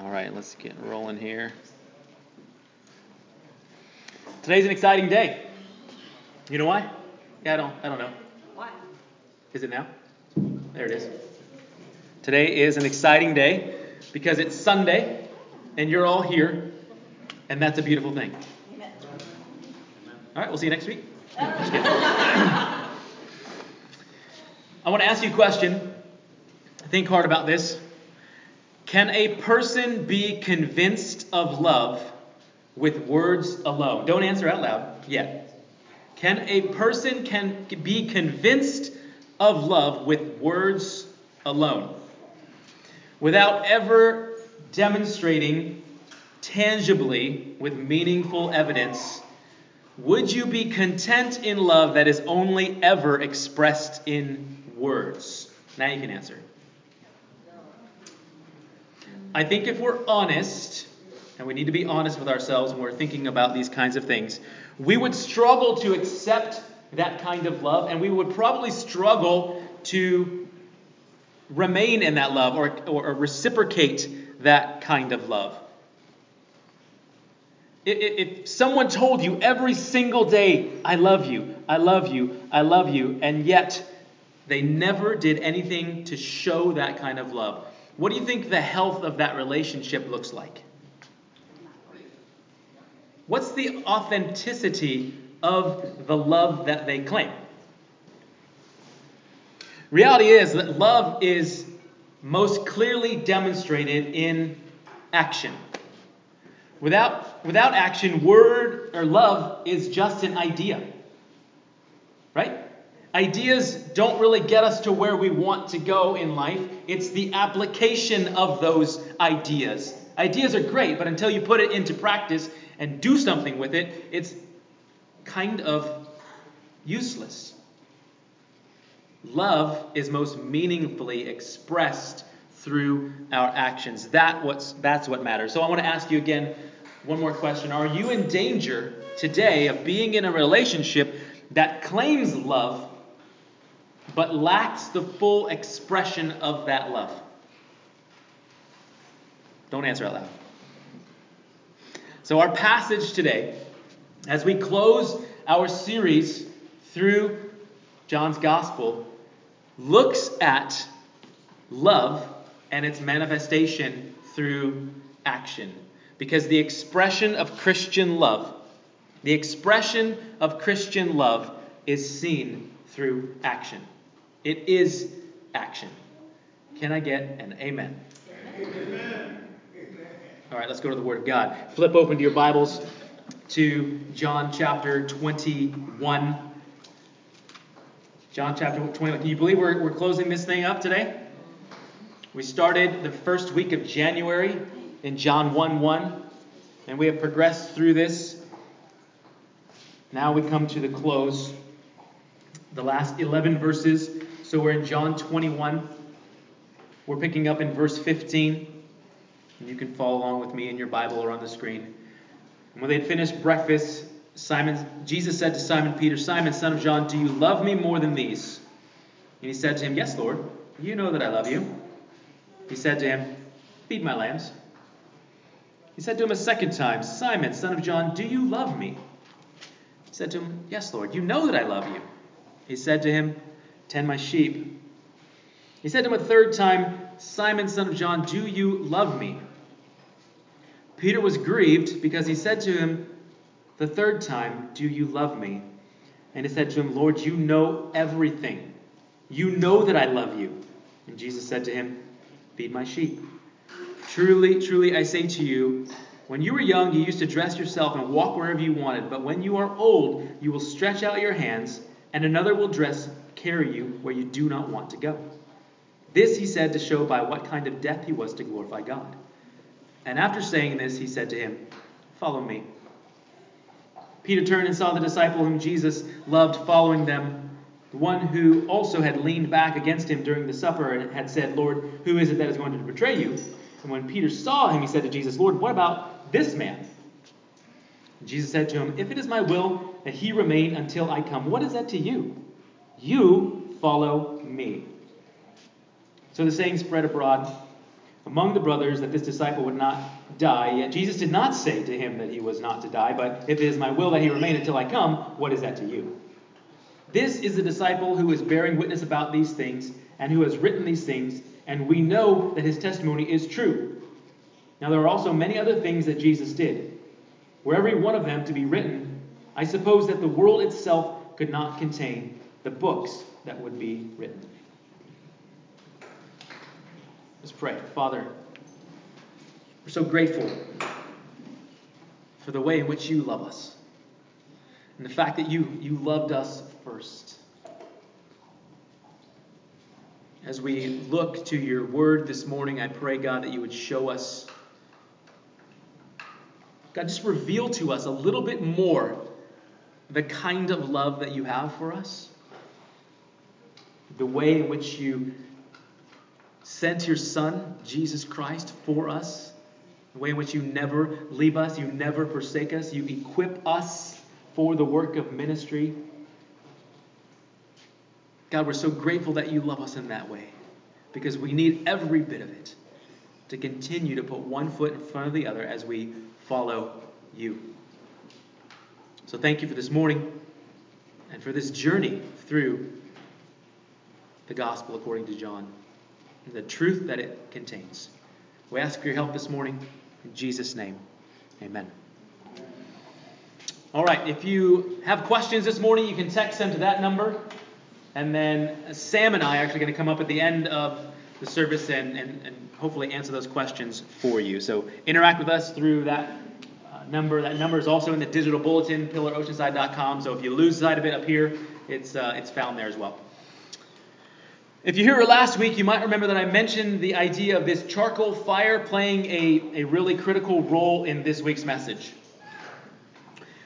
All right, let's get rolling here. Today's an exciting day. You know why? Yeah, I don't. I don't know. Why? Is it now? There it is. Today is an exciting day because it's Sunday and you're all here, and that's a beautiful thing. Amen. All right, we'll see you next week. I want to ask you a question. Think hard about this. Can a person be convinced of love with words alone? Don't answer out loud yet. Can a person can be convinced of love with words alone without ever demonstrating tangibly with meaningful evidence? Would you be content in love that is only ever expressed in words? Now you can answer. I think if we're honest, and we need to be honest with ourselves when we're thinking about these kinds of things, we would struggle to accept that kind of love, and we would probably struggle to remain in that love or, or, or reciprocate that kind of love. If, if someone told you every single day, I love you, I love you, I love you, and yet they never did anything to show that kind of love, what do you think the health of that relationship looks like? What's the authenticity of the love that they claim? Reality is that love is most clearly demonstrated in action. Without, without action, word or love is just an idea. Right? Ideas don't really get us to where we want to go in life. It's the application of those ideas. Ideas are great, but until you put it into practice and do something with it, it's kind of useless. Love is most meaningfully expressed through our actions. That what's, that's what matters. So I want to ask you again one more question. Are you in danger today of being in a relationship that claims love but lacks the full expression of that love? Don't answer out loud. So, our passage today, as we close our series through John's Gospel, looks at love and its manifestation through action. Because the expression of Christian love, the expression of Christian love is seen through action. It is action. Can I get an amen? Amen. All right, let's go to the Word of God. Flip open to your Bibles to John chapter 21. John chapter 21. Can you believe we're, we're closing this thing up today? We started the first week of January in John 1 1, and we have progressed through this. Now we come to the close, the last 11 verses. So we're in John 21. We're picking up in verse 15. And you can follow along with me in your Bible or on the screen. And when they had finished breakfast, Simon, Jesus said to Simon Peter, Simon, son of John, do you love me more than these? And he said to him, Yes, Lord, you know that I love you. He said to him, Feed my lambs. He said to him a second time, Simon, son of John, do you love me? He said to him, Yes, Lord, you know that I love you. He said to him, Tend my sheep. He said to him a third time, Simon, son of John, do you love me? Peter was grieved because he said to him the third time, Do you love me? And he said to him, Lord, you know everything. You know that I love you. And Jesus said to him, Feed my sheep. Truly, truly, I say to you, when you were young, you used to dress yourself and walk wherever you wanted. But when you are old, you will stretch out your hands, and another will dress, carry you where you do not want to go. This he said to show by what kind of death he was to glorify God. And after saying this, he said to him, Follow me. Peter turned and saw the disciple whom Jesus loved following them, the one who also had leaned back against him during the supper and had said, Lord, who is it that is going to betray you? And when Peter saw him, he said to Jesus, Lord, what about this man? Jesus said to him, If it is my will that he remain until I come, what is that to you? You follow me. So the saying spread abroad among the brothers that this disciple would not die. Yet Jesus did not say to him that he was not to die, but if it is my will that he remain until I come, what is that to you? This is the disciple who is bearing witness about these things and who has written these things, and we know that his testimony is true. Now there are also many other things that Jesus did. Were every one of them to be written, I suppose that the world itself could not contain the books that would be written. Let's pray. Father, we're so grateful for the way in which you love us and the fact that you, you loved us first. As we look to your word this morning, I pray, God, that you would show us, God, just reveal to us a little bit more the kind of love that you have for us, the way in which you sent your Son, Jesus Christ, for us, the way in which you never leave us, you never forsake us, you equip us for the work of ministry. God, we're so grateful that you love us in that way because we need every bit of it to continue to put one foot in front of the other as we follow you. So thank you for this morning and for this journey through the gospel according to John the truth that it contains. We ask for your help this morning. In Jesus' name, amen. All right, if you have questions this morning, you can text them to that number. And then Sam and I are actually going to come up at the end of the service and, and, and hopefully answer those questions for you. So interact with us through that uh, number. That number is also in the digital bulletin, pillaroceanside.com. So if you lose sight of it up here, it's, uh, it's found there as well. If you were last week, you might remember that I mentioned the idea of this charcoal fire playing a, a really critical role in this week's message.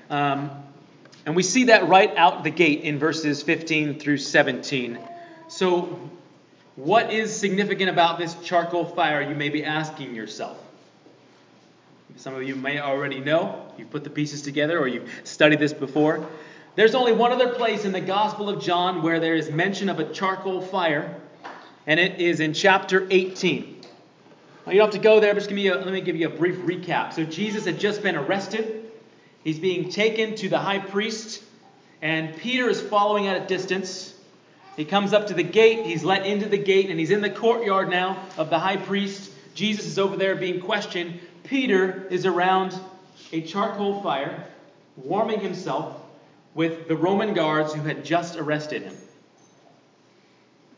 Um, and we see that right out the gate in verses 15 through 17. So, what is significant about this charcoal fire, you may be asking yourself? Some of you may already know. You've put the pieces together or you've studied this before. There's only one other place in the Gospel of John where there is mention of a charcoal fire, and it is in chapter 18. Now, you don't have to go there, but just give me a, let me give you a brief recap. So, Jesus had just been arrested. He's being taken to the high priest, and Peter is following at a distance. He comes up to the gate, he's let into the gate, and he's in the courtyard now of the high priest. Jesus is over there being questioned. Peter is around a charcoal fire, warming himself with the Roman guards who had just arrested him.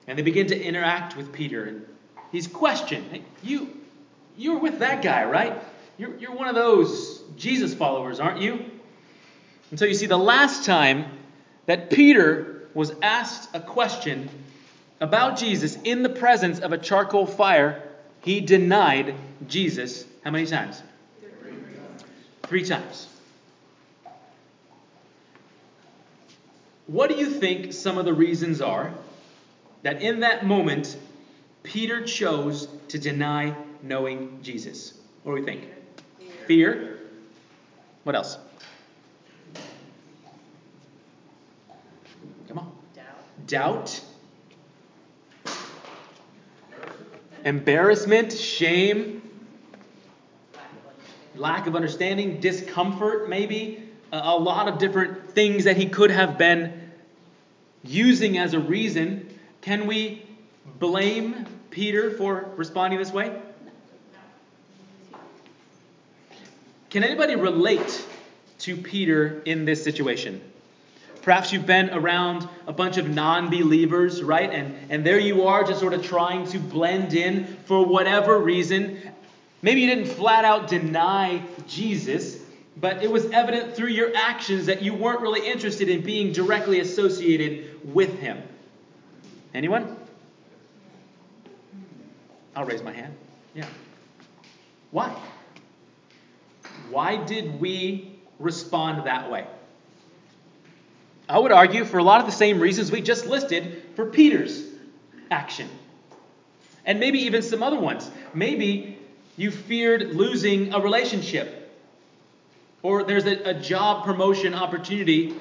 And they begin to interact with Peter, and he's questioned. Hey, you, you're with that guy, right? You're, you're one of those Jesus followers, aren't you? And so you see, the last time that Peter was asked a question about Jesus in the presence of a charcoal fire, he denied Jesus how many times? Three times. What do you think some of the reasons are that in that moment Peter chose to deny knowing Jesus? What do we think? Fear. Fear. What else? Come on. Doubt. Doubt. Embarrassment, shame, lack of understanding, discomfort, maybe a lot of different things that he could have been using as a reason. Can we blame Peter for responding this way? Can anybody relate to Peter in this situation? Perhaps you've been around a bunch of non believers, right? And, and there you are, just sort of trying to blend in for whatever reason. Maybe you didn't flat out deny Jesus, but it was evident through your actions that you weren't really interested in being directly associated with him. Anyone? I'll raise my hand. Yeah. Why? Why did we respond that way? I would argue for a lot of the same reasons we just listed for Peter's action. And maybe even some other ones. Maybe you feared losing a relationship or there's a, a job promotion opportunity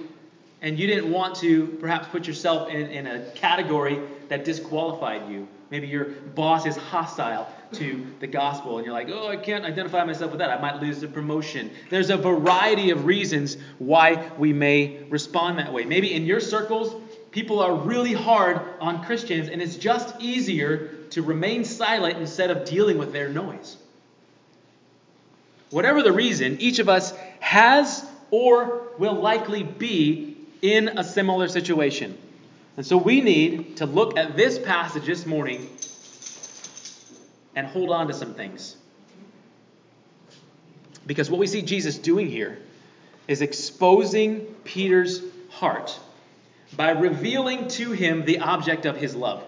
and you didn't want to perhaps put yourself in, in a category that disqualified you. Maybe your boss is hostile to the gospel, and you're like, oh, I can't identify myself with that. I might lose the promotion. There's a variety of reasons why we may respond that way. Maybe in your circles, people are really hard on Christians, and it's just easier to remain silent instead of dealing with their noise. Whatever the reason, each of us has or will likely be in a similar situation. And so we need to look at this passage this morning and hold on to some things. Because what we see Jesus doing here is exposing Peter's heart by revealing to him the object of his love.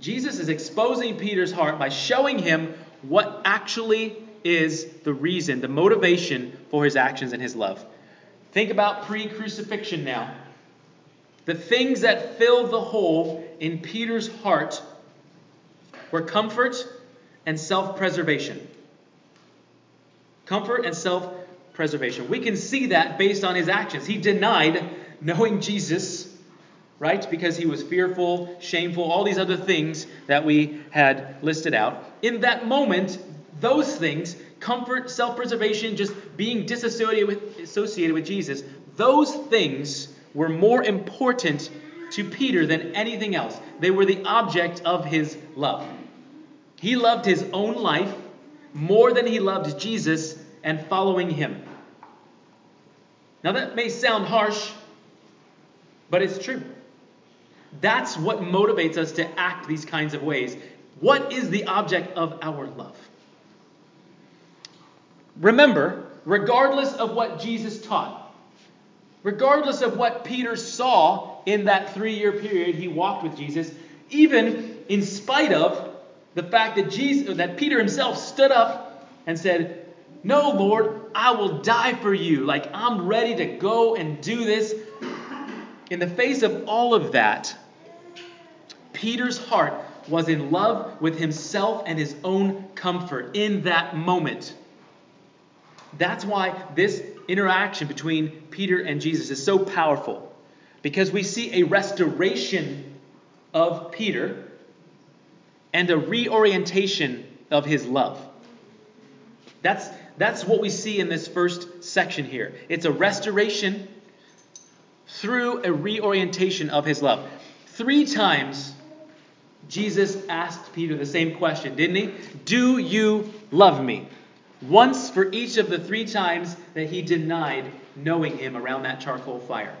Jesus is exposing Peter's heart by showing him what actually is the reason, the motivation for his actions and his love. Think about pre crucifixion now. The things that filled the hole in Peter's heart were comfort and self preservation. Comfort and self preservation. We can see that based on his actions. He denied knowing Jesus, right? Because he was fearful, shameful, all these other things that we had listed out. In that moment, those things, comfort, self preservation, just being disassociated with, associated with Jesus, those things were more important to Peter than anything else. They were the object of his love. He loved his own life more than he loved Jesus and following him. Now, that may sound harsh, but it's true. That's what motivates us to act these kinds of ways. What is the object of our love? Remember, regardless of what Jesus taught, regardless of what Peter saw in that three year period he walked with Jesus, even in spite of the fact that, Jesus, that Peter himself stood up and said, No, Lord, I will die for you. Like, I'm ready to go and do this. In the face of all of that, Peter's heart was in love with himself and his own comfort in that moment. That's why this interaction between Peter and Jesus is so powerful. Because we see a restoration of Peter and a reorientation of his love. That's, that's what we see in this first section here. It's a restoration through a reorientation of his love. Three times Jesus asked Peter the same question, didn't he? Do you love me? Once for each of the three times that he denied knowing him around that charcoal fire.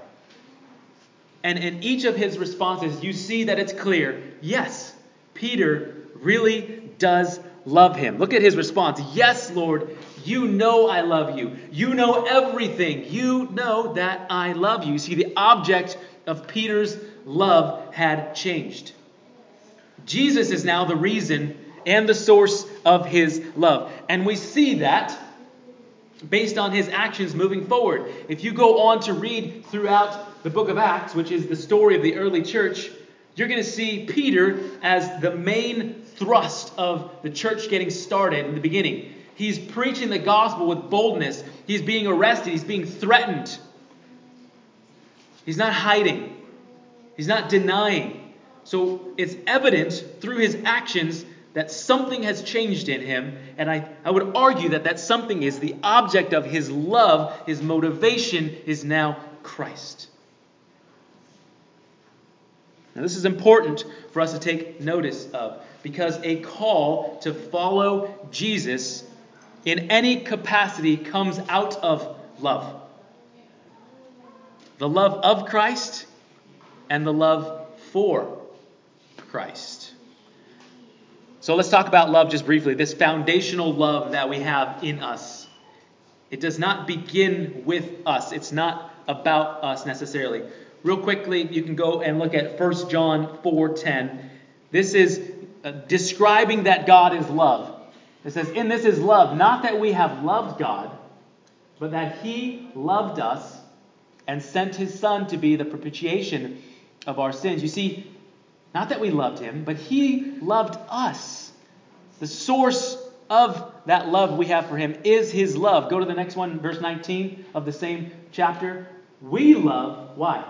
And in each of his responses, you see that it's clear yes, Peter really does love him. Look at his response Yes, Lord, you know I love you. You know everything. You know that I love you. See, the object of Peter's love had changed. Jesus is now the reason and the source of his love. And we see that based on his actions moving forward. If you go on to read throughout the book of Acts, which is the story of the early church, you're going to see Peter as the main thrust of the church getting started in the beginning. He's preaching the gospel with boldness. He's being arrested. He's being threatened. He's not hiding. He's not denying. So it's evident through his actions that something has changed in him, and I, I would argue that that something is the object of his love, his motivation is now Christ. Now, this is important for us to take notice of because a call to follow Jesus in any capacity comes out of love the love of Christ and the love for Christ. So let's talk about love just briefly. This foundational love that we have in us. It does not begin with us, it's not about us necessarily. Real quickly, you can go and look at 1 John 4:10. This is uh, describing that God is love. It says, "In this is love, not that we have loved God, but that he loved us and sent his son to be the propitiation of our sins." You see, not that we loved him, but he loved us the source of that love we have for him is his love. Go to the next one, verse 19 of the same chapter. We love, why?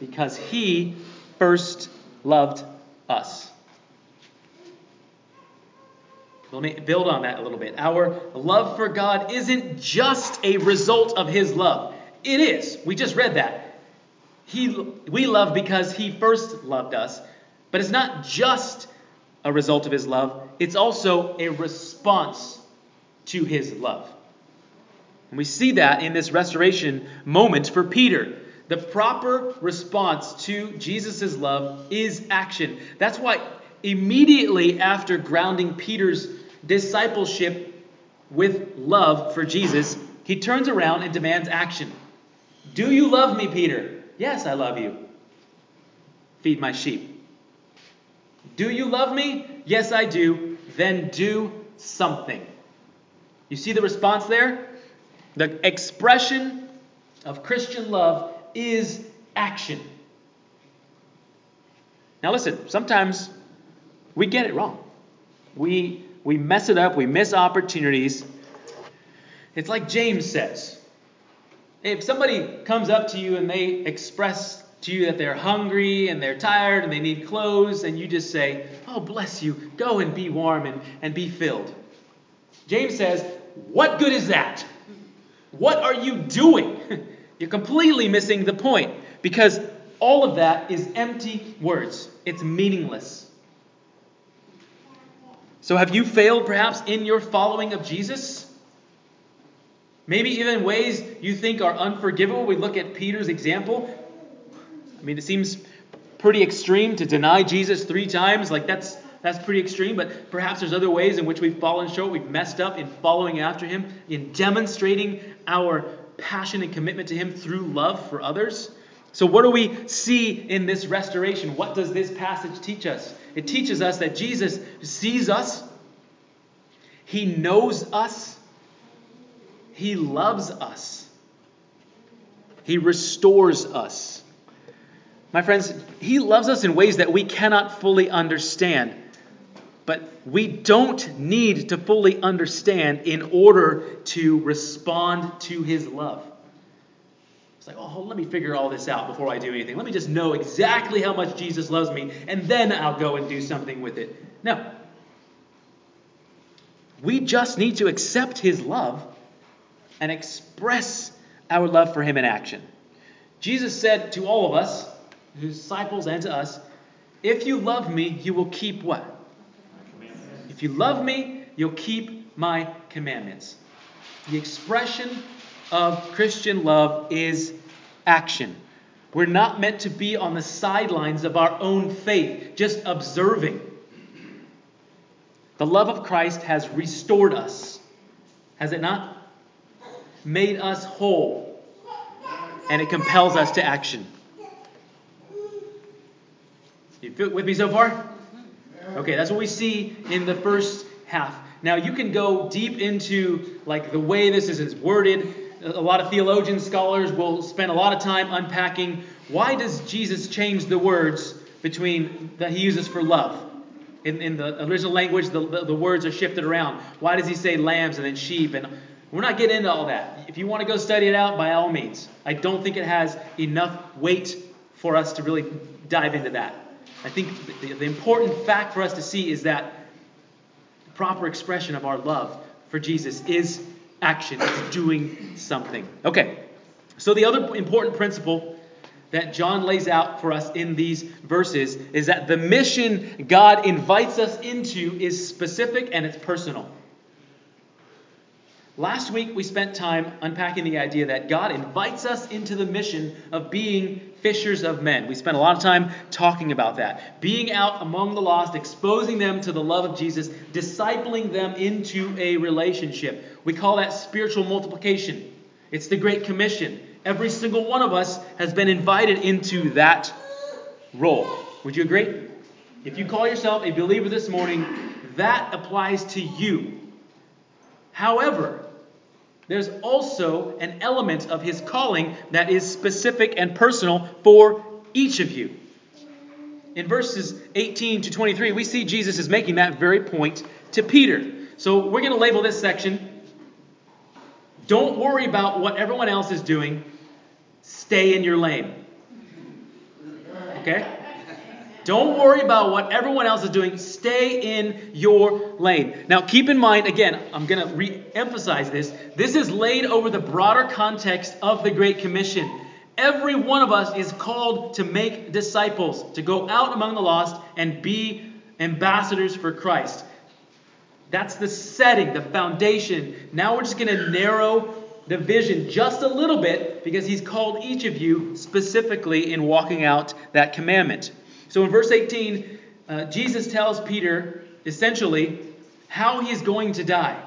Because he first loved us. Let me build on that a little bit. Our love for God isn't just a result of his love. It is. We just read that. He, we love because he first loved us. But it's not just a result of his love, it's also a response to his love. And we see that in this restoration moment for Peter. The proper response to Jesus' love is action. That's why immediately after grounding Peter's discipleship with love for Jesus, he turns around and demands action. Do you love me, Peter? Yes, I love you. Feed my sheep. Do you love me? Yes, I do. Then do something. You see the response there? The expression of Christian love is action. Now, listen, sometimes we get it wrong. We, we mess it up, we miss opportunities. It's like James says if somebody comes up to you and they express to you that they're hungry and they're tired and they need clothes, and you just say, Oh, bless you, go and be warm and, and be filled. James says, What good is that? What are you doing? You're completely missing the point because all of that is empty words, it's meaningless. So, have you failed perhaps in your following of Jesus? Maybe even ways you think are unforgivable. We look at Peter's example. I mean, it seems pretty extreme to deny Jesus three times. Like, that's that's pretty extreme, but perhaps there's other ways in which we've fallen short, we've messed up in following after him, in demonstrating our passion and commitment to him through love for others. So, what do we see in this restoration? What does this passage teach us? It teaches us that Jesus sees us, he knows us, he loves us, he restores us. My friends, he loves us in ways that we cannot fully understand. But we don't need to fully understand in order to respond to his love. It's like, oh, let me figure all this out before I do anything. Let me just know exactly how much Jesus loves me, and then I'll go and do something with it. No. We just need to accept his love and express our love for him in action. Jesus said to all of us, his disciples and to us, if you love me, you will keep what? If you love me, you'll keep my commandments. The expression of Christian love is action. We're not meant to be on the sidelines of our own faith, just observing. The love of Christ has restored us, has it not? Made us whole, and it compels us to action. You feel with me so far? Okay, that's what we see in the first half. Now you can go deep into like the way this is worded. A lot of theologians, scholars will spend a lot of time unpacking why does Jesus change the words between that he uses for love. In, in the original language, the, the, the words are shifted around. Why does he say lambs and then sheep? And we're not getting into all that. If you want to go study it out, by all means. I don't think it has enough weight for us to really dive into that. I think the, the important fact for us to see is that proper expression of our love for Jesus is action, it's doing something. Okay, so the other important principle that John lays out for us in these verses is that the mission God invites us into is specific and it's personal. Last week, we spent time unpacking the idea that God invites us into the mission of being fishers of men. We spent a lot of time talking about that. Being out among the lost, exposing them to the love of Jesus, discipling them into a relationship. We call that spiritual multiplication. It's the Great Commission. Every single one of us has been invited into that role. Would you agree? If you call yourself a believer this morning, that applies to you. However, there's also an element of his calling that is specific and personal for each of you. In verses 18 to 23, we see Jesus is making that very point to Peter. So we're going to label this section Don't worry about what everyone else is doing. stay in your lane. Okay? Don't worry about what everyone else is doing. Stay in your lane. Now, keep in mind, again, I'm going to re emphasize this. This is laid over the broader context of the Great Commission. Every one of us is called to make disciples, to go out among the lost and be ambassadors for Christ. That's the setting, the foundation. Now we're just going to narrow the vision just a little bit because he's called each of you specifically in walking out that commandment. So in verse 18, uh, Jesus tells Peter essentially how he's going to die.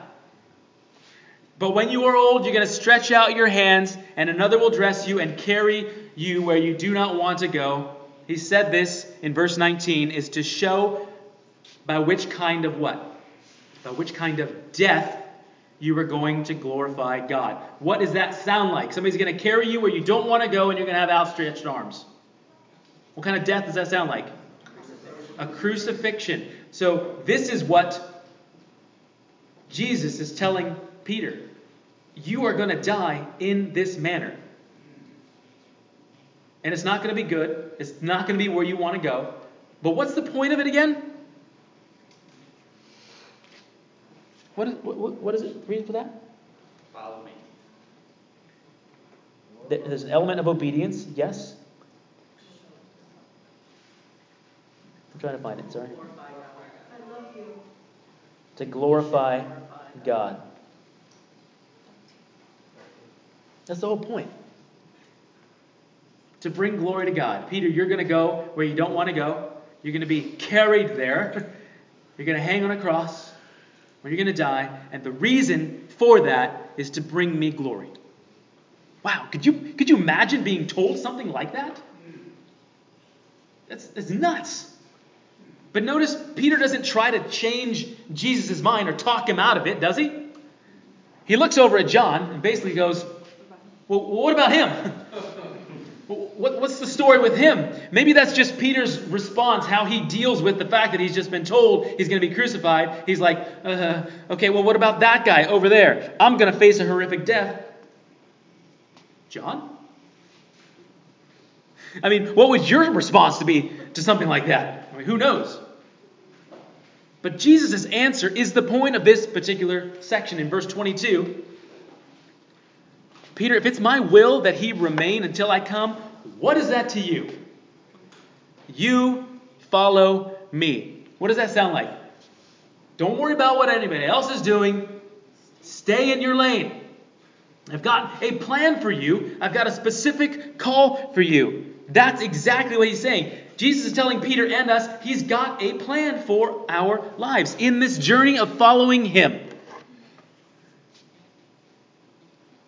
But when you are old, you're going to stretch out your hands, and another will dress you and carry you where you do not want to go. He said this in verse 19 is to show by which kind of what? By which kind of death you are going to glorify God. What does that sound like? Somebody's going to carry you where you don't want to go, and you're going to have outstretched arms. What kind of death does that sound like? A crucifixion. So, this is what Jesus is telling Peter. You are going to die in this manner. And it's not going to be good. It's not going to be where you want to go. But what's the point of it again? What is, what, what is it? Read for that? Follow me. There's an element of obedience, yes. I'm trying to find it, sorry. To glorify God. That's the whole point. To bring glory to God. Peter, you're going to go where you don't want to go. You're going to be carried there. You're going to hang on a cross where you're going to die. And the reason for that is to bring me glory. Wow, could you, could you imagine being told something like that? That's, that's nuts. But notice Peter doesn't try to change Jesus' mind or talk him out of it, does he? He looks over at John and basically goes, Well, what about him? What's the story with him? Maybe that's just Peter's response, how he deals with the fact that he's just been told he's going to be crucified. He's like, uh, okay, well, what about that guy over there? I'm going to face a horrific death. John? I mean, what would your response to be to something like that? I mean, who knows? But Jesus' answer is the point of this particular section in verse 22. Peter, if it's my will that he remain until I come, what is that to you? You follow me. What does that sound like? Don't worry about what anybody else is doing. Stay in your lane. I've got a plan for you. I've got a specific call for you. That's exactly what he's saying. Jesus is telling Peter and us he's got a plan for our lives in this journey of following him.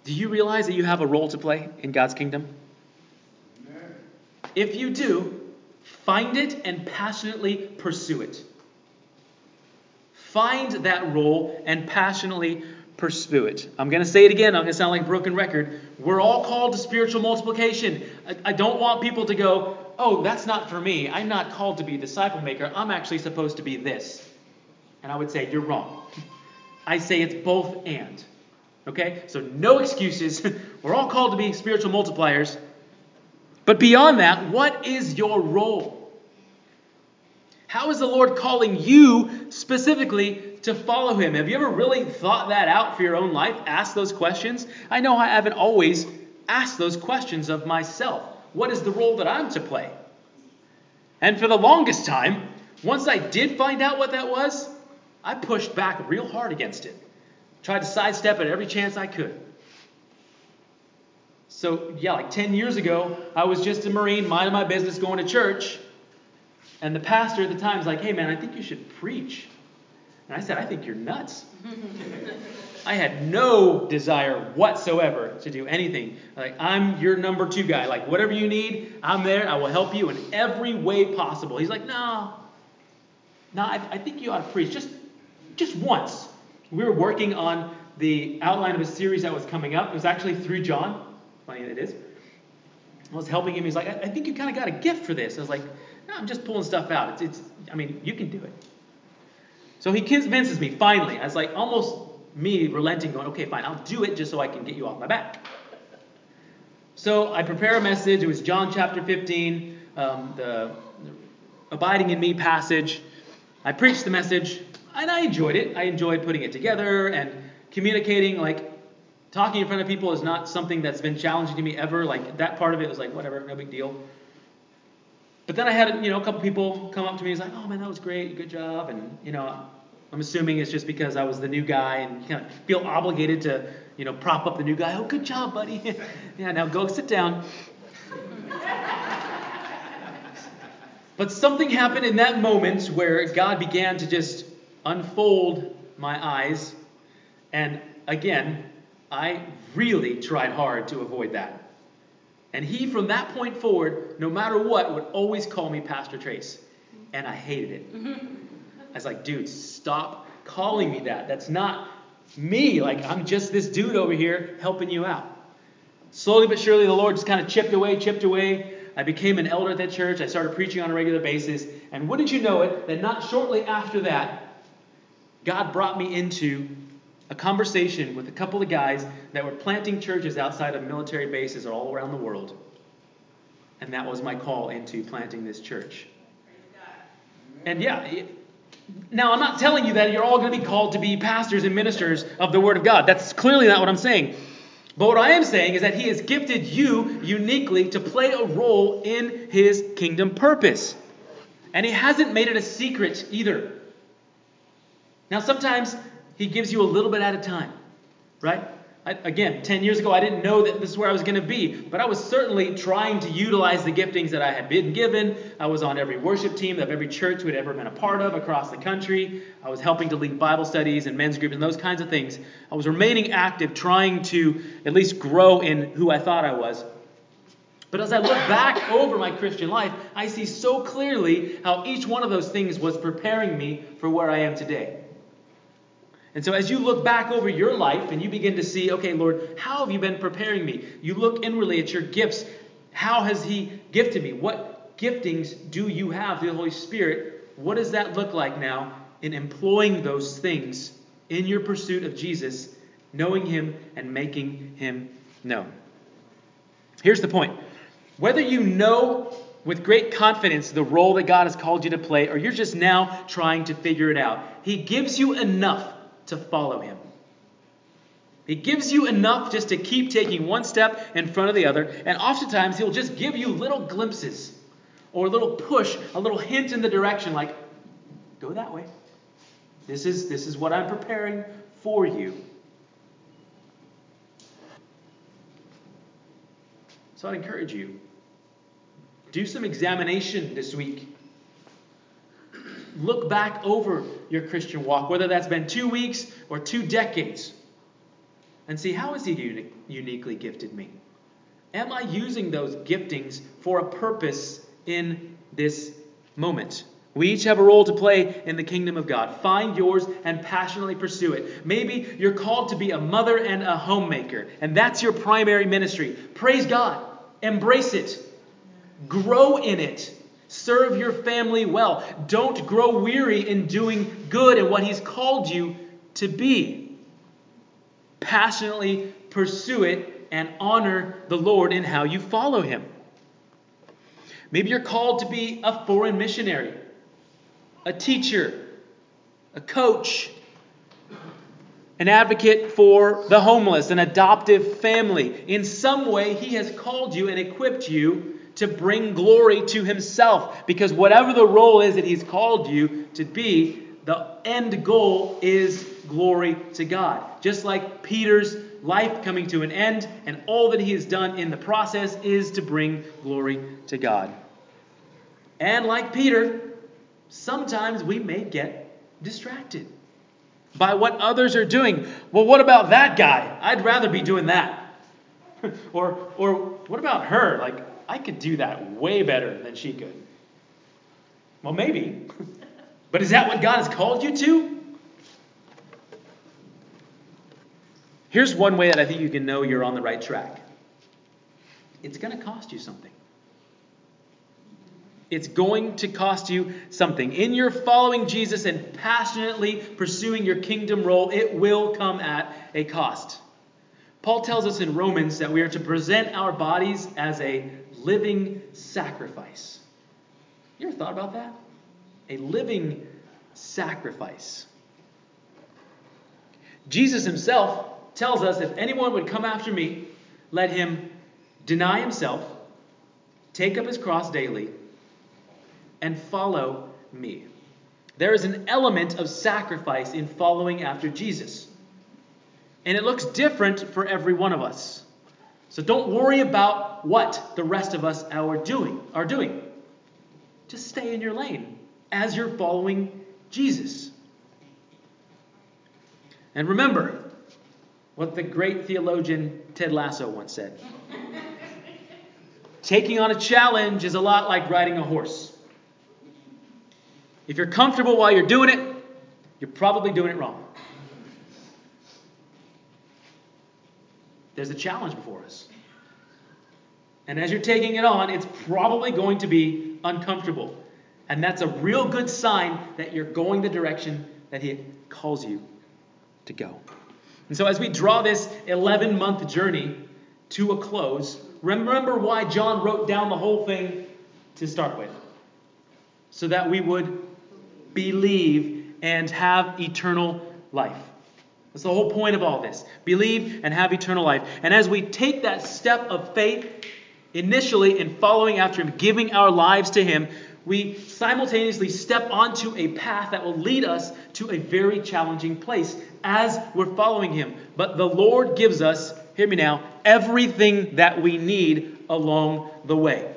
Do you realize that you have a role to play in God's kingdom? If you do, find it and passionately pursue it. Find that role and passionately pursue it. I'm going to say it again. I'm going to sound like a broken record. We're all called to spiritual multiplication. I, I don't want people to go, oh, that's not for me. I'm not called to be a disciple maker. I'm actually supposed to be this. And I would say, you're wrong. I say it's both and. Okay? So no excuses. We're all called to be spiritual multipliers. But beyond that, what is your role? How is the Lord calling you specifically to follow Him? Have you ever really thought that out for your own life? Ask those questions? I know I haven't always asked those questions of myself. What is the role that I'm to play? And for the longest time, once I did find out what that was, I pushed back real hard against it. Tried to sidestep it every chance I could. So, yeah, like 10 years ago, I was just a Marine, minding my business, going to church. And the pastor at the time was like, hey, man, I think you should preach. And I said, I think you're nuts. I had no desire whatsoever to do anything. Like, I'm your number two guy. Like, whatever you need, I'm there. I will help you in every way possible. He's like, no, no, I, I think you ought to preach just, just once. We were working on the outline of a series that was coming up. It was actually through John. Funny that it is. I was helping him. He's like, I, I think you kind of got a gift for this. I was like, no, I'm just pulling stuff out. It's, it's, I mean, you can do it. So he convinces me finally. I was like, almost me relenting, going, okay, fine, I'll do it just so I can get you off my back. So I prepare a message. It was John chapter 15, um, the, the abiding in me passage. I preached the message, and I enjoyed it. I enjoyed putting it together and communicating. Like talking in front of people is not something that's been challenging to me ever. Like that part of it was like whatever, no big deal. But then I had you know a couple people come up to me and was like, "Oh man, that was great, good job," and you know I'm assuming it's just because I was the new guy and kind of feel obligated to, you know, prop up the new guy. Oh, good job, buddy. yeah, now go sit down. but something happened in that moment where God began to just unfold my eyes. And again, I really tried hard to avoid that. And he, from that point forward, no matter what, would always call me Pastor Trace. And I hated it. I was like, dude, stop calling me that. That's not me. Like, I'm just this dude over here helping you out. Slowly but surely, the Lord just kind of chipped away, chipped away. I became an elder at that church. I started preaching on a regular basis. And wouldn't you know it, that not shortly after that, God brought me into a conversation with a couple of guys that were planting churches outside of military bases all around the world. And that was my call into planting this church. And yeah, now, I'm not telling you that you're all going to be called to be pastors and ministers of the Word of God. That's clearly not what I'm saying. But what I am saying is that He has gifted you uniquely to play a role in His kingdom purpose. And He hasn't made it a secret either. Now, sometimes He gives you a little bit at a time, right? I, again, 10 years ago, I didn't know that this is where I was going to be, but I was certainly trying to utilize the giftings that I had been given. I was on every worship team of every church we'd ever been a part of across the country. I was helping to lead Bible studies and men's groups and those kinds of things. I was remaining active, trying to at least grow in who I thought I was. But as I look back over my Christian life, I see so clearly how each one of those things was preparing me for where I am today. And so, as you look back over your life and you begin to see, okay, Lord, how have you been preparing me? You look inwardly at your gifts. How has He gifted me? What giftings do you have through the Holy Spirit? What does that look like now in employing those things in your pursuit of Jesus, knowing Him and making Him known? Here's the point whether you know with great confidence the role that God has called you to play, or you're just now trying to figure it out, He gives you enough to follow him. He gives you enough just to keep taking one step in front of the other, and oftentimes he'll just give you little glimpses or a little push, a little hint in the direction like, go that way. This is, this is what I'm preparing for you. So I'd encourage you do some examination this week look back over your Christian walk, whether that's been two weeks or two decades, and see how has He uniquely gifted me? Am I using those giftings for a purpose in this moment? We each have a role to play in the kingdom of God. Find yours and passionately pursue it. Maybe you're called to be a mother and a homemaker, and that's your primary ministry. Praise God. Embrace it. Grow in it. Serve your family well. Don't grow weary in doing good and what He's called you to be. Passionately pursue it and honor the Lord in how you follow Him. Maybe you're called to be a foreign missionary, a teacher, a coach, an advocate for the homeless, an adoptive family. In some way, He has called you and equipped you to bring glory to himself. Because whatever the role is that he's called you to be, the end goal is glory to God. Just like Peter's life coming to an end, and all that he has done in the process is to bring glory to God. And like Peter, sometimes we may get distracted by what others are doing. Well, what about that guy? I'd rather be doing that. or, or what about her? Like, I could do that way better than she could. Well, maybe. but is that what God has called you to? Here's one way that I think you can know you're on the right track it's going to cost you something. It's going to cost you something. In your following Jesus and passionately pursuing your kingdom role, it will come at a cost. Paul tells us in Romans that we are to present our bodies as a living sacrifice. You ever thought about that? A living sacrifice. Jesus himself tells us if anyone would come after me, let him deny himself, take up his cross daily, and follow me. There is an element of sacrifice in following after Jesus. And it looks different for every one of us. So don't worry about what the rest of us are doing, are doing. Just stay in your lane as you're following Jesus. And remember what the great theologian Ted Lasso once said. Taking on a challenge is a lot like riding a horse. If you're comfortable while you're doing it, you're probably doing it wrong. There's a challenge before us. And as you're taking it on, it's probably going to be uncomfortable. And that's a real good sign that you're going the direction that He calls you to go. And so, as we draw this 11 month journey to a close, remember why John wrote down the whole thing to start with. So that we would believe and have eternal life. That's the whole point of all this. Believe and have eternal life. And as we take that step of faith, initially in following after Him, giving our lives to Him, we simultaneously step onto a path that will lead us to a very challenging place as we're following Him. But the Lord gives us, hear me now, everything that we need along the way.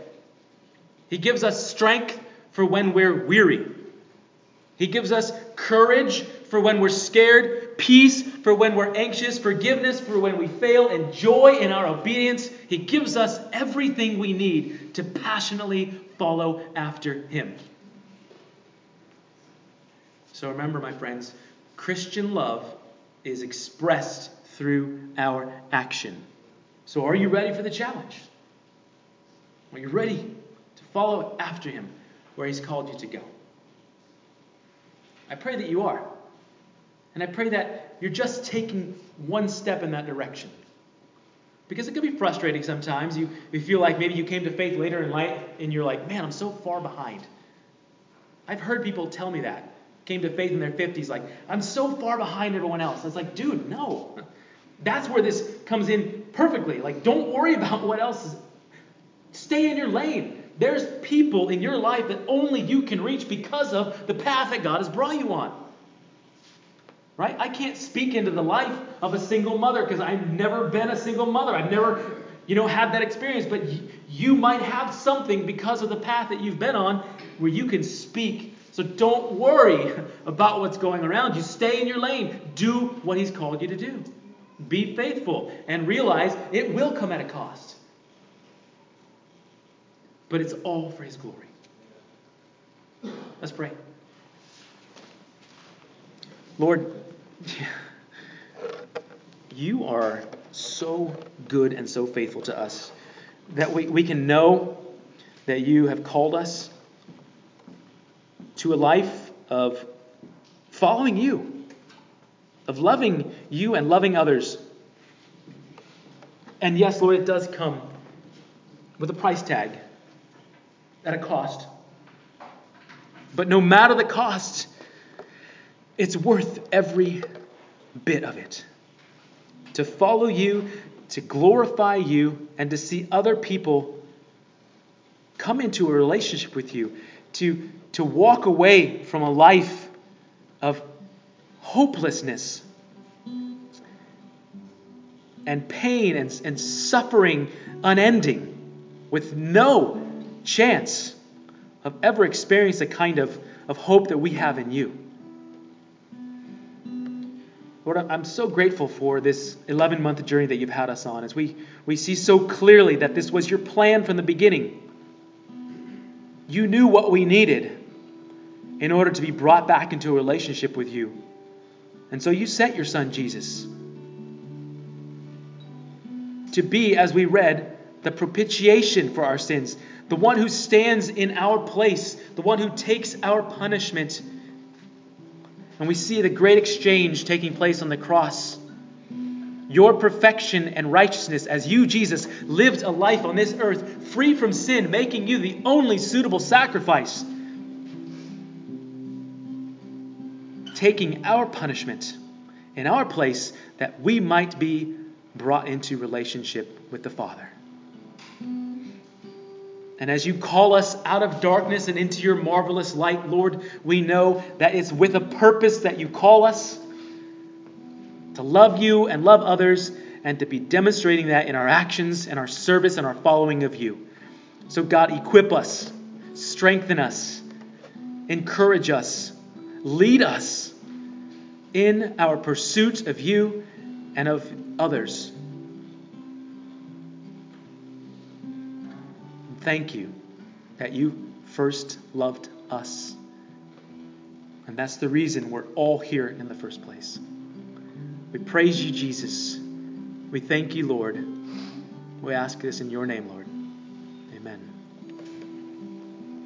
He gives us strength for when we're weary. He gives us courage for when we're scared, peace for when we're anxious, forgiveness for when we fail, and joy in our obedience. He gives us everything we need to passionately follow after Him. So remember, my friends, Christian love is expressed through our action. So are you ready for the challenge? Are you ready to follow after Him where He's called you to go? I pray that you are. And I pray that you're just taking one step in that direction. Because it can be frustrating sometimes. You, you feel like maybe you came to faith later in life and you're like, man, I'm so far behind. I've heard people tell me that. Came to faith in their 50s, like, I'm so far behind everyone else. It's like, dude, no. That's where this comes in perfectly. Like, don't worry about what else is. Stay in your lane. There's people in your life that only you can reach because of the path that God has brought you on. Right? I can't speak into the life of a single mother because I've never been a single mother. I've never, you know, had that experience. But you might have something because of the path that you've been on where you can speak. So don't worry about what's going around you. Stay in your lane. Do what He's called you to do. Be faithful and realize it will come at a cost. But it's all for His glory. Let's pray. Lord, you are so good and so faithful to us that we, we can know that you have called us to a life of following you, of loving you and loving others. And yes, Lord, it does come with a price tag at a cost. But no matter the cost, it's worth every bit of it. To follow you, to glorify you, and to see other people come into a relationship with you, to, to walk away from a life of hopelessness and pain and, and suffering unending with no chance of ever experiencing the kind of, of hope that we have in you. Lord, I'm so grateful for this 11 month journey that you've had us on as we, we see so clearly that this was your plan from the beginning. You knew what we needed in order to be brought back into a relationship with you. And so you sent your son Jesus to be, as we read, the propitiation for our sins, the one who stands in our place, the one who takes our punishment and we see the great exchange taking place on the cross. your perfection and righteousness as you, Jesus, lived a life on this earth free from sin, making you the only suitable sacrifice, taking our punishment in our place that we might be brought into relationship with the Father. And as you call us out of darkness and into your marvelous light, Lord, we know that it's with a purpose that you call us to love you and love others, and to be demonstrating that in our actions and our service and our following of you. So, God, equip us, strengthen us, encourage us, lead us in our pursuit of you and of others. Thank you that you first loved us. And that's the reason we're all here in the first place. We praise you, Jesus. We thank you, Lord. We ask this in your name, Lord.